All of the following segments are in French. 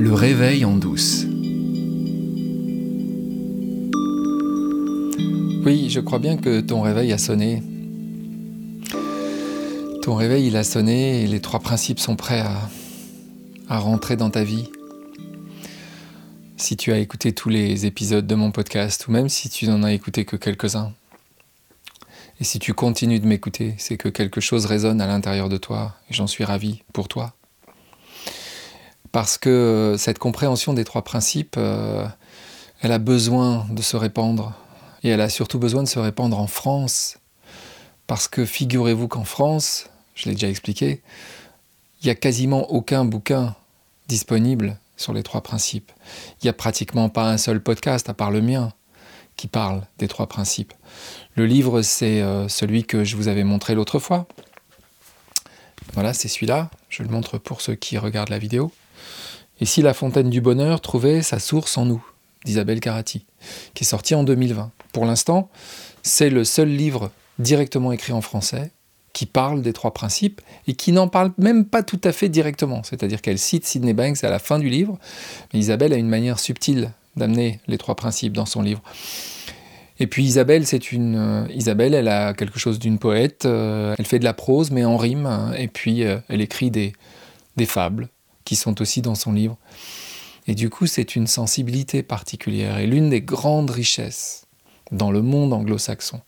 Le réveil en douce. Oui, je crois bien que ton réveil a sonné. Ton réveil, il a sonné et les trois principes sont prêts à, rentrer dans ta vie. Si tu as écouté tous les épisodes de mon podcast, ou même si tu n'en as écouté que quelques-uns, et si tu continues de m'écouter, c'est que quelque chose résonne à l'intérieur de toi, et j'en suis ravi pour toi. Parce que cette compréhension des trois principes, euh, elle a besoin de se répandre, et elle a surtout besoin de se répandre en France. Parce que figurez-vous qu'en France, je l'ai déjà expliqué, il n'y a quasiment aucun bouquin disponible sur les trois principes. Il n'y a pratiquement pas un seul podcast, à part le mien, qui parle des trois principes. Le livre, c'est euh, celui que je vous avais montré l'autre fois. Voilà, c'est celui-là. Je le montre pour ceux qui regardent la vidéo. Et si la fontaine du bonheur trouvait sa source en nous, d'Isabelle Carati, qui est sorti en 2020. Pour l'instant, c'est le seul livre directement écrit en français qui parle des trois principes et qui n'en parle même pas tout à fait directement. C'est-à-dire qu'elle cite Sidney Banks à la fin du livre, mais Isabelle a une manière subtile d'amener les trois principes dans son livre. Et puis Isabelle, c'est une euh, Isabelle, elle a quelque chose d'une poète. Euh, elle fait de la prose, mais en rime. Hein, et puis euh, elle écrit des fables sont aussi dans son livre. Et du coup, c'est une sensibilité particulière et l'une des grandes richesses dans le monde anglo-saxon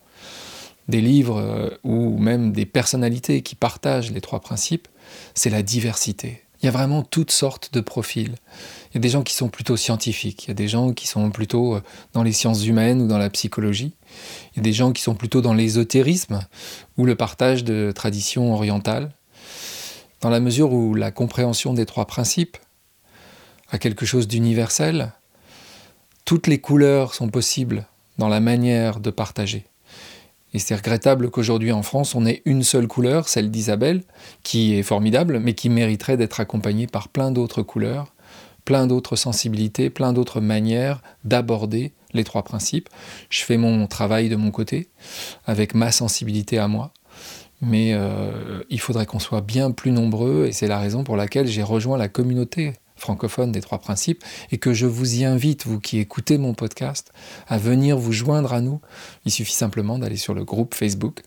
des livres ou même des personnalités qui partagent les trois principes, c'est la diversité. Il y a vraiment toutes sortes de profils. Il y a des gens qui sont plutôt scientifiques, il y a des gens qui sont plutôt dans les sciences humaines ou dans la psychologie, il y a des gens qui sont plutôt dans l'ésotérisme ou le partage de traditions orientales. Dans la mesure où la compréhension des trois principes a quelque chose d'universel, toutes les couleurs sont possibles dans la manière de partager. Et c'est regrettable qu'aujourd'hui en France, on ait une seule couleur, celle d'Isabelle, qui est formidable, mais qui mériterait d'être accompagnée par plein d'autres couleurs, plein d'autres sensibilités, plein d'autres manières d'aborder les trois principes. Je fais mon travail de mon côté, avec ma sensibilité à moi. Mais euh, il faudrait qu'on soit bien plus nombreux, et c'est la raison pour laquelle j'ai rejoint la communauté francophone des trois principes, et que je vous y invite, vous qui écoutez mon podcast, à venir vous joindre à nous. Il suffit simplement d'aller sur le groupe Facebook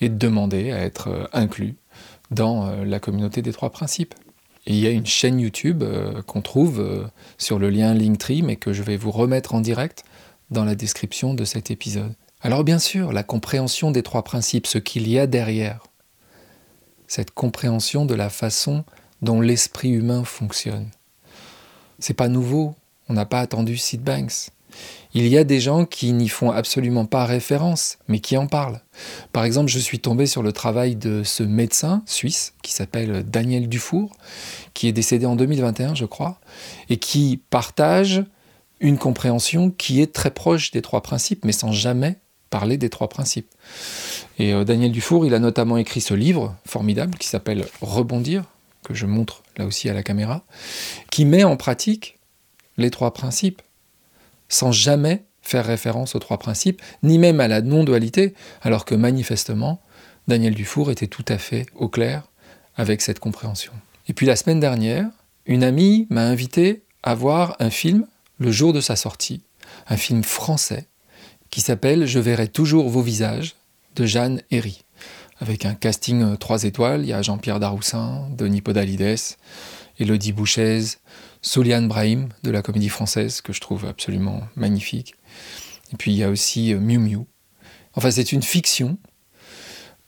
et de demander à être euh, inclus dans euh, la communauté des trois principes. Il y a une chaîne YouTube qu'on trouve sur le lien Linktree, mais que je vais vous remettre en direct dans la description de cet épisode. Alors bien sûr, la compréhension des trois principes, ce qu'il y a derrière, cette compréhension de la façon dont l'esprit humain fonctionne. C'est pas nouveau. On n'a pas attendu Sid Banks. Il y a des gens qui n'y font absolument pas référence, mais qui en parlent. Par exemple, je suis tombé sur le travail de ce médecin suisse qui s'appelle Daniel Dufour, qui est décédé en 2021, je crois, et qui partage une compréhension qui est très proche des trois principes, mais sans jamais parler des trois principes. Et euh, Daniel Dufour, il a notamment écrit ce livre formidable qui s'appelle Rebondir, que je montre là aussi à la caméra, qui met en pratique les trois principes, sans jamais faire référence aux trois principes, ni même à la non-dualité, alors que manifestement, Daniel Dufour était tout à fait au clair avec cette compréhension. Et puis la semaine dernière, une amie m'a invité à voir un film le jour de sa sortie, un film français qui s'appelle Je verrai toujours vos visages de Jeanne Herry avec un casting 3 euh, étoiles. Il y a Jean-Pierre Daroussin, Denis Podalides, Elodie Bouchez, Soliane Brahim de la comédie française, que je trouve absolument magnifique. Et puis il y a aussi euh, Miu Miu. Enfin, c'est une fiction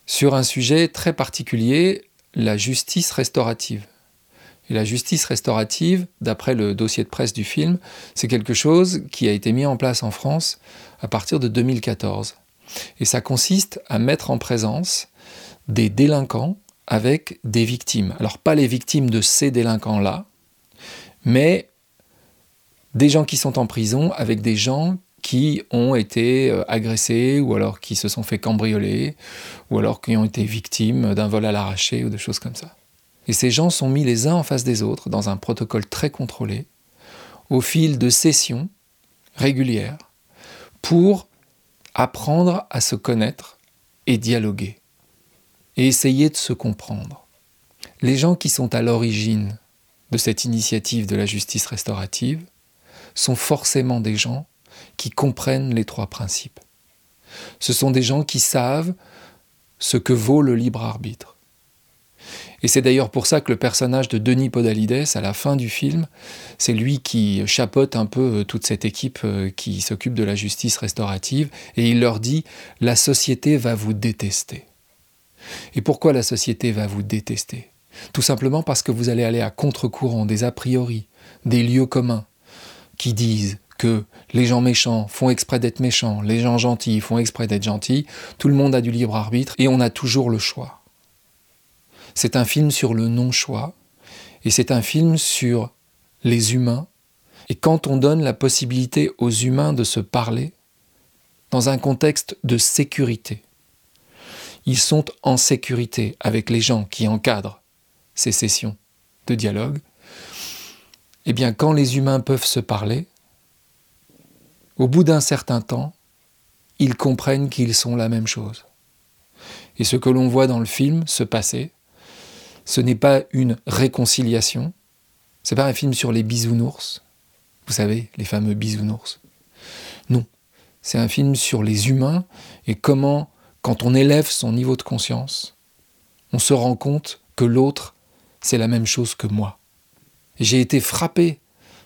sur un sujet très particulier, la justice restaurative. Et la justice restaurative, d'après le dossier de presse du film, c'est quelque chose qui a été mis en place en France à partir de 2014. Et ça consiste à mettre en présence des délinquants avec des victimes. Alors pas les victimes de ces délinquants-là, mais des gens qui sont en prison avec des gens qui ont été euh, agressés ou alors qui se sont fait cambrioler ou alors qui ont été victimes d'un vol à l'arraché ou de choses comme ça. Et ces gens sont mis les uns en face des autres dans un protocole très contrôlé au fil de sessions régulières pour apprendre à se connaître et dialoguer et essayer de se comprendre. Les gens qui sont à l'origine de cette initiative de la justice restaurative sont forcément des gens qui comprennent les trois principes. Ce sont des gens qui savent ce que vaut le libre arbitre. Et c'est d'ailleurs pour ça que le personnage de Denis Podalides, à la fin du film, c'est lui qui chapeaute un peu euh, toute cette équipe euh, qui s'occupe de la justice restaurative, et il leur dit, la société va vous détester. Et pourquoi la société va vous détester? Tout simplement parce que vous allez aller à contre-courant des a priori, des lieux communs, qui disent que les gens méchants font exprès d'être méchants, les gens gentils font exprès d'être gentils, tout le monde a du libre arbitre et on a toujours le choix. C'est un film sur le non-choix et c'est un film sur les humains. Et quand on donne la possibilité aux humains de se parler dans un contexte de sécurité, ils sont en sécurité avec les gens qui encadrent ces sessions de dialogue, eh bien quand les humains peuvent se parler, au bout d'un certain temps, ils comprennent qu'ils sont la même chose. Et ce que l'on voit dans le film se passer, ce n'est pas une réconciliation, c'est pas un film sur les bisounours, vous savez, les fameux bisounours. Non, c'est un film sur les humains et comment, quand on élève son niveau de conscience, on se rend compte que l'autre, c'est la même chose que moi. J'ai été frappé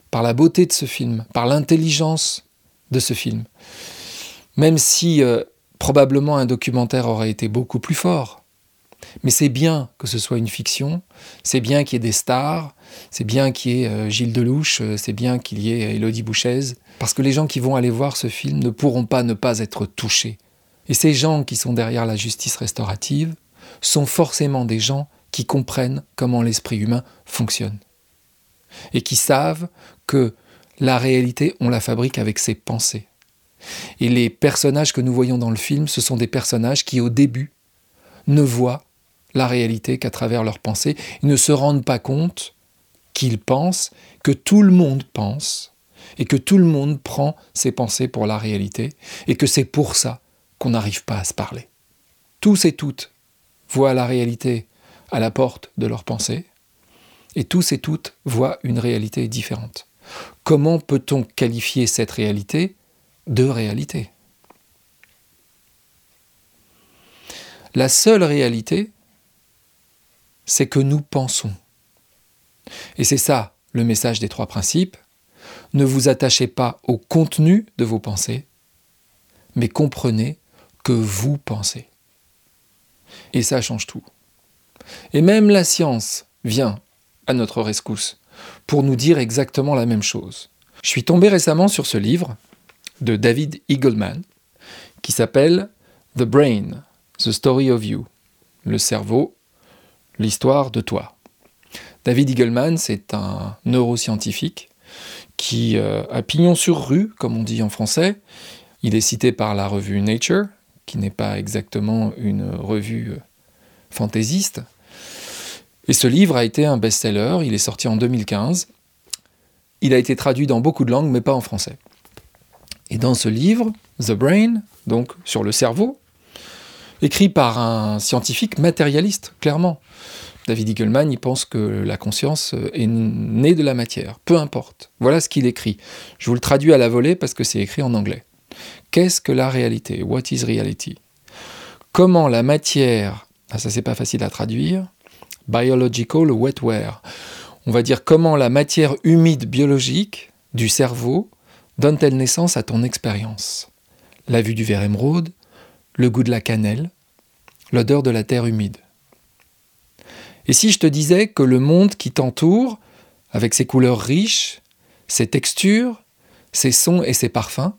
par la beauté de ce film, par l'intelligence de ce film. Même si euh, probablement un documentaire aurait été beaucoup plus fort. Mais c'est bien que ce soit une fiction, c'est bien qu'il y ait des stars, c'est bien qu'il y ait euh, Gilles Delouche, euh, c'est bien qu'il y ait Elodie Bouchez, parce que les gens qui vont aller voir ce film ne pourront pas ne pas être touchés. Et ces gens qui sont derrière la justice restaurative sont forcément des gens qui comprennent comment l'esprit humain fonctionne. Et qui savent que la réalité, on la fabrique avec ses pensées. Et les personnages que nous voyons dans le film, ce sont des personnages qui, au début, ne voient la réalité qu'à travers leurs pensées. Ils ne se rendent pas compte qu'ils pensent, que tout le monde pense, et que tout le monde prend ses pensées pour la réalité, et que c'est pour ça qu'on n'arrive pas à se parler. Tous et toutes voient la réalité à la porte de leurs pensées, et tous et toutes voient une réalité différente. Comment peut-on qualifier cette réalité de réalité? La seule réalité, c'est que nous pensons. Et c'est ça le message des trois principes. Ne vous attachez pas au contenu de vos pensées, mais comprenez que vous pensez. Et ça change tout. Et même la science vient à notre rescousse pour nous dire exactement la même chose. Je suis tombé récemment sur ce livre de David Eagleman qui s'appelle The Brain, The Story of You, le cerveau, l'histoire de toi. David Eagleman, c'est un neuroscientifique qui euh, a pignon sur rue, comme on dit en français. Il est cité par la revue Nature, qui n'est pas exactement une revue euh, fantaisiste, et ce livre a été un best-seller, il est sorti en 2015. Il a été traduit dans beaucoup de langues, mais pas en français. Et dans ce livre, The Brain, donc sur le cerveau, écrit par un scientifique matérialiste, clairement. David Eagleman, il pense que la conscience est née de la matière, peu importe. Voilà ce qu'il écrit. Je vous le traduis à la volée parce que c'est écrit en anglais. Qu'est-ce que la réalité? What is reality? Comment la matière, ah, ça c'est pas facile à traduire, biological wetware. On va dire comment la matière humide biologique du cerveau donne-t-elle naissance à ton expérience? La vue du verre émeraude, le goût de la cannelle, l'odeur de la terre humide. Et si je te disais que le monde qui t'entoure, avec ses couleurs riches, ses textures, ses sons et ses parfums,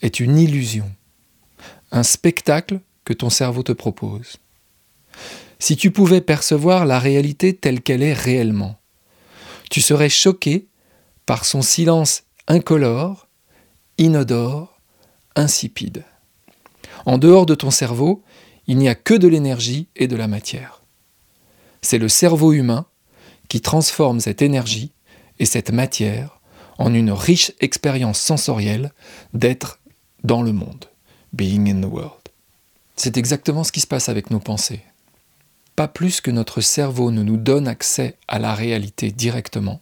est une illusion, un spectacle que ton cerveau te propose si tu pouvais percevoir la réalité telle qu'elle est réellement. Tu serais choqué par son silence incolore, inodore, insipide. En dehors de ton cerveau, il n'y a que de l'énergie et de la matière. C'est le cerveau humain qui transforme cette énergie et cette matière en une riche expérience sensorielle d'être dans le monde, being in the world. C'est exactement ce qui se passe avec nos pensées. pas plus que notre cerveau ne nous donne accès à la réalité directement,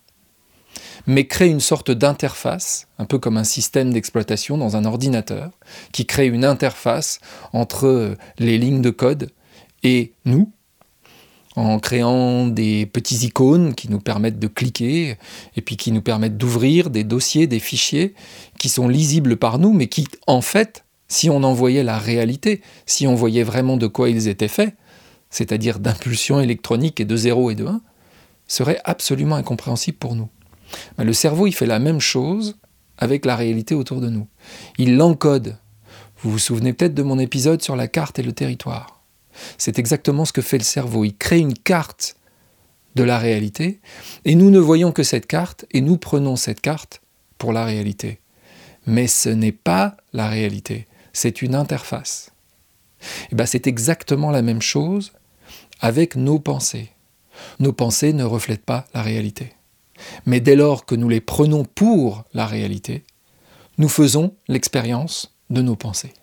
mais crée une sorte d'interface, un peu comme un système d'exploitation dans un ordinateur, qui crée une interface entre les lignes de code et nous, en créant des petits icônes qui nous permettent de cliquer et puis qui nous permettent d'ouvrir des dossiers, des fichiers qui sont lisibles par nous, mais qui, en fait, si on en voyait la réalité, si on voyait vraiment de quoi ils étaient faits, c'est-à-dire d'impulsions électroniques et de 0 et de 1, seraient absolument incompréhensibles pour nous. Le cerveau, il fait la même chose avec la réalité autour de nous. Il l'encode. Vous vous souvenez peut-être de mon épisode sur la carte et le territoire. C'est exactement ce que fait le cerveau. Il crée une carte de la réalité et nous ne voyons que cette carte et nous prenons cette carte pour la réalité. Mais ce n'est pas la réalité, c'est une interface. Et ben c'est exactement la même chose avec nos pensées. Nos pensées ne reflètent pas la réalité. Mais dès lors que nous les prenons pour la réalité, nous faisons l'expérience de nos pensées.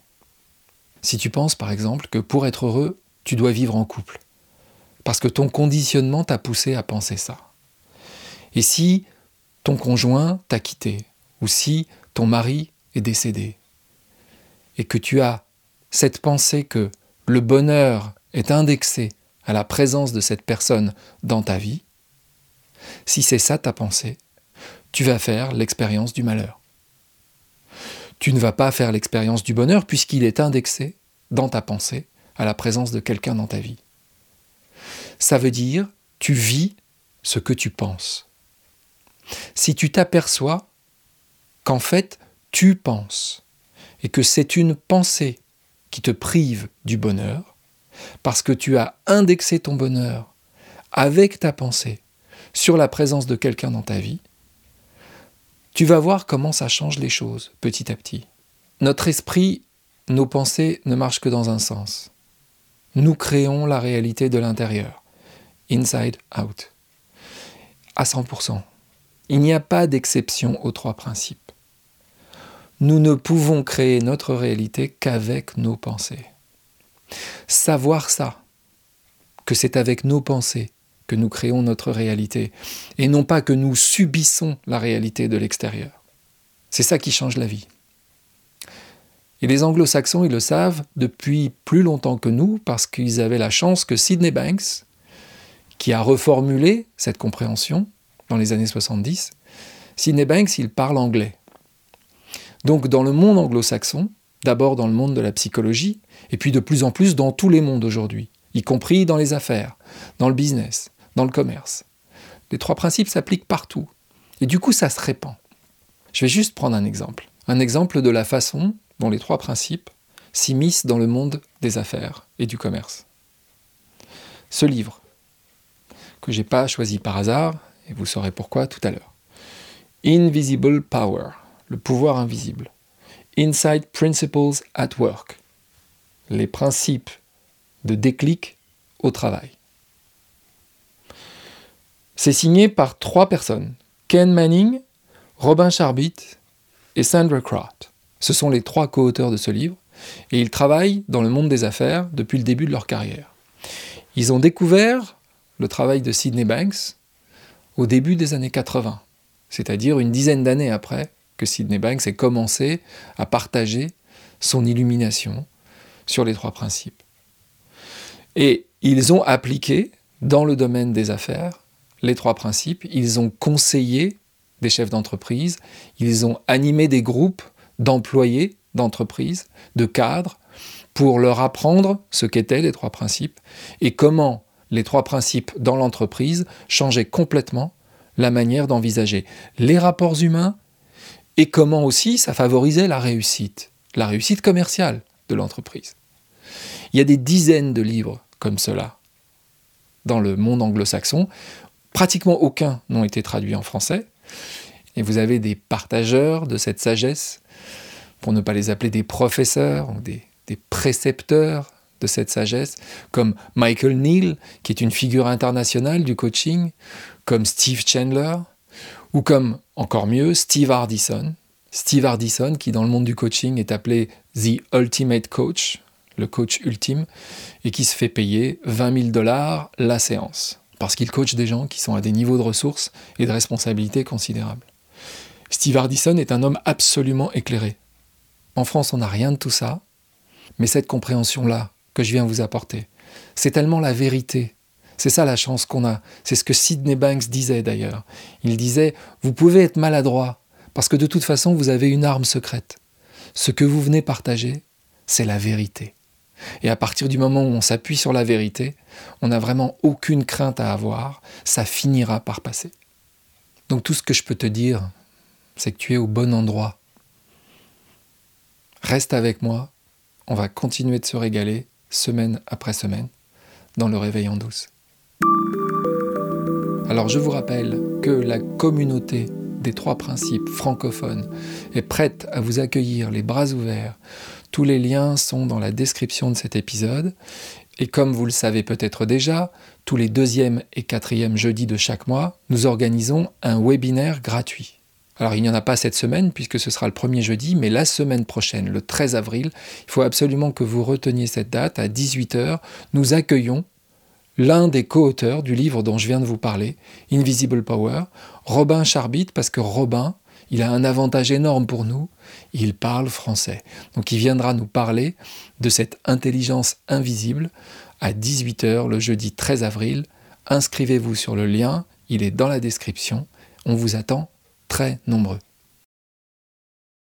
Si tu penses par exemple que pour être heureux, tu dois vivre en couple. Parce que ton conditionnement t'a poussé à penser ça. Et si ton conjoint t'a quitté, ou si ton mari est décédé, et que tu as cette pensée que le bonheur est indexé à la présence de cette personne dans ta vie, si c'est ça ta pensée, tu vas faire l'expérience du malheur. Tu ne vas pas faire l'expérience du bonheur puisqu'il est indexé dans ta pensée à la présence de quelqu'un dans ta vie. Ça veut dire, tu vis ce que tu penses. Si tu t'aperçois qu'en fait, tu penses, et que c'est une pensée qui te prive du bonheur, parce que tu as indexé ton bonheur avec ta pensée sur la présence de quelqu'un dans ta vie, tu vas voir comment ça change les choses petit à petit. Notre esprit, nos pensées ne marchent que dans un sens nous créons la réalité de l'intérieur, inside out, à 100%. Il n'y a pas d'exception aux trois principes. Nous ne pouvons créer notre réalité qu'avec nos pensées. Savoir ça, que c'est avec nos pensées que nous créons notre réalité, et non pas que nous subissons la réalité de l'extérieur. C'est ça qui change la vie. Et les anglo-saxons, ils le savent depuis plus longtemps que nous, parce qu'ils avaient la chance que Sidney Banks, qui a reformulé cette compréhension dans les années 70, Sidney Banks, il parle anglais. Donc dans le monde anglo-saxon, d'abord dans le monde de la psychologie, et puis de plus en plus dans tous les mondes aujourd'hui, y compris dans les affaires, dans le business, dans le commerce. Les trois principes s'appliquent partout. Et du coup, ça se répand. Je vais juste prendre un exemple. Un exemple de la façon dont les trois principes s'immiscent dans le monde des affaires et du commerce. Ce livre, que j'ai pas choisi par hasard, et vous saurez pourquoi tout à l'heure. Invisible Power, le pouvoir invisible. Inside Principles at Work, les principes de déclic au travail. C'est signé par trois personnes, Ken Manning, Robin Charbit et Sandra Kraut. Ce sont les trois co-auteurs de ce livre, et ils travaillent dans le monde des affaires depuis le début de leur carrière. Ils ont découvert le travail de Sidney Banks au début des années 80, c'est-à-dire une dizaine d'années après que Sidney Banks ait commencé à partager son illumination sur les trois principes. Et ils ont appliqué dans le domaine des affaires les trois principes, ils ont conseillé des chefs d'entreprise, ils ont animé des groupes d'employés d'entreprises, de cadres, pour leur apprendre ce qu'étaient les trois principes et comment les trois principes dans l'entreprise changeaient complètement la manière d'envisager les rapports humains et comment aussi ça favorisait la réussite, la réussite commerciale de l'entreprise. Il y a des dizaines de livres comme cela dans le monde anglo-saxon. Pratiquement aucun n'ont été traduits en français. Et vous avez des partageurs de cette sagesse pour ne pas les appeler des professeurs ou des, précepteurs de cette sagesse, comme Michael Neal, qui est une figure internationale du coaching, comme Steve Chandler, ou comme, encore mieux, Steve Hardison. Steve Hardison, qui dans le monde du coaching est appelé The Ultimate Coach, le coach ultime, et qui se fait payer 20 000 dollars la séance, parce qu'il coach des gens qui sont à des niveaux de ressources et de responsabilité considérables. Steve Hardison est un homme absolument éclairé. En France, on n'a rien de tout ça, mais cette compréhension-là que je viens vous apporter, c'est tellement la vérité. C'est ça la chance qu'on a. C'est ce que Sidney Banks disait d'ailleurs. Il disait, vous pouvez être maladroit, parce que de toute façon, vous avez une arme secrète. Ce que vous venez partager, c'est la vérité. Et à partir du moment où on s'appuie sur la vérité, on n'a vraiment aucune crainte à avoir, ça finira par passer. Donc tout ce que je peux te dire, c'est que tu es au bon endroit. Reste avec moi, on va continuer de se régaler semaine après semaine dans le réveil en douce. Alors je vous rappelle que la communauté des trois principes francophones est prête à vous accueillir les bras ouverts. Tous les liens sont dans la description de cet épisode. Et comme vous le savez peut-être déjà, tous les deuxième et quatrième jeudis de chaque mois, nous organisons un webinaire gratuit. Alors il n'y en a pas cette semaine puisque ce sera le premier jeudi, mais la semaine prochaine, le 13 avril, il faut absolument que vous reteniez cette date à 18h. Nous accueillons l'un des co-auteurs du livre dont je viens de vous parler, Invisible Power, Robin Charbit, parce que Robin, il a un avantage énorme pour nous, il parle français. Donc il viendra nous parler de cette intelligence invisible à 18h le jeudi 13 avril. Inscrivez-vous sur le lien, il est dans la description. On vous attend très nombreux.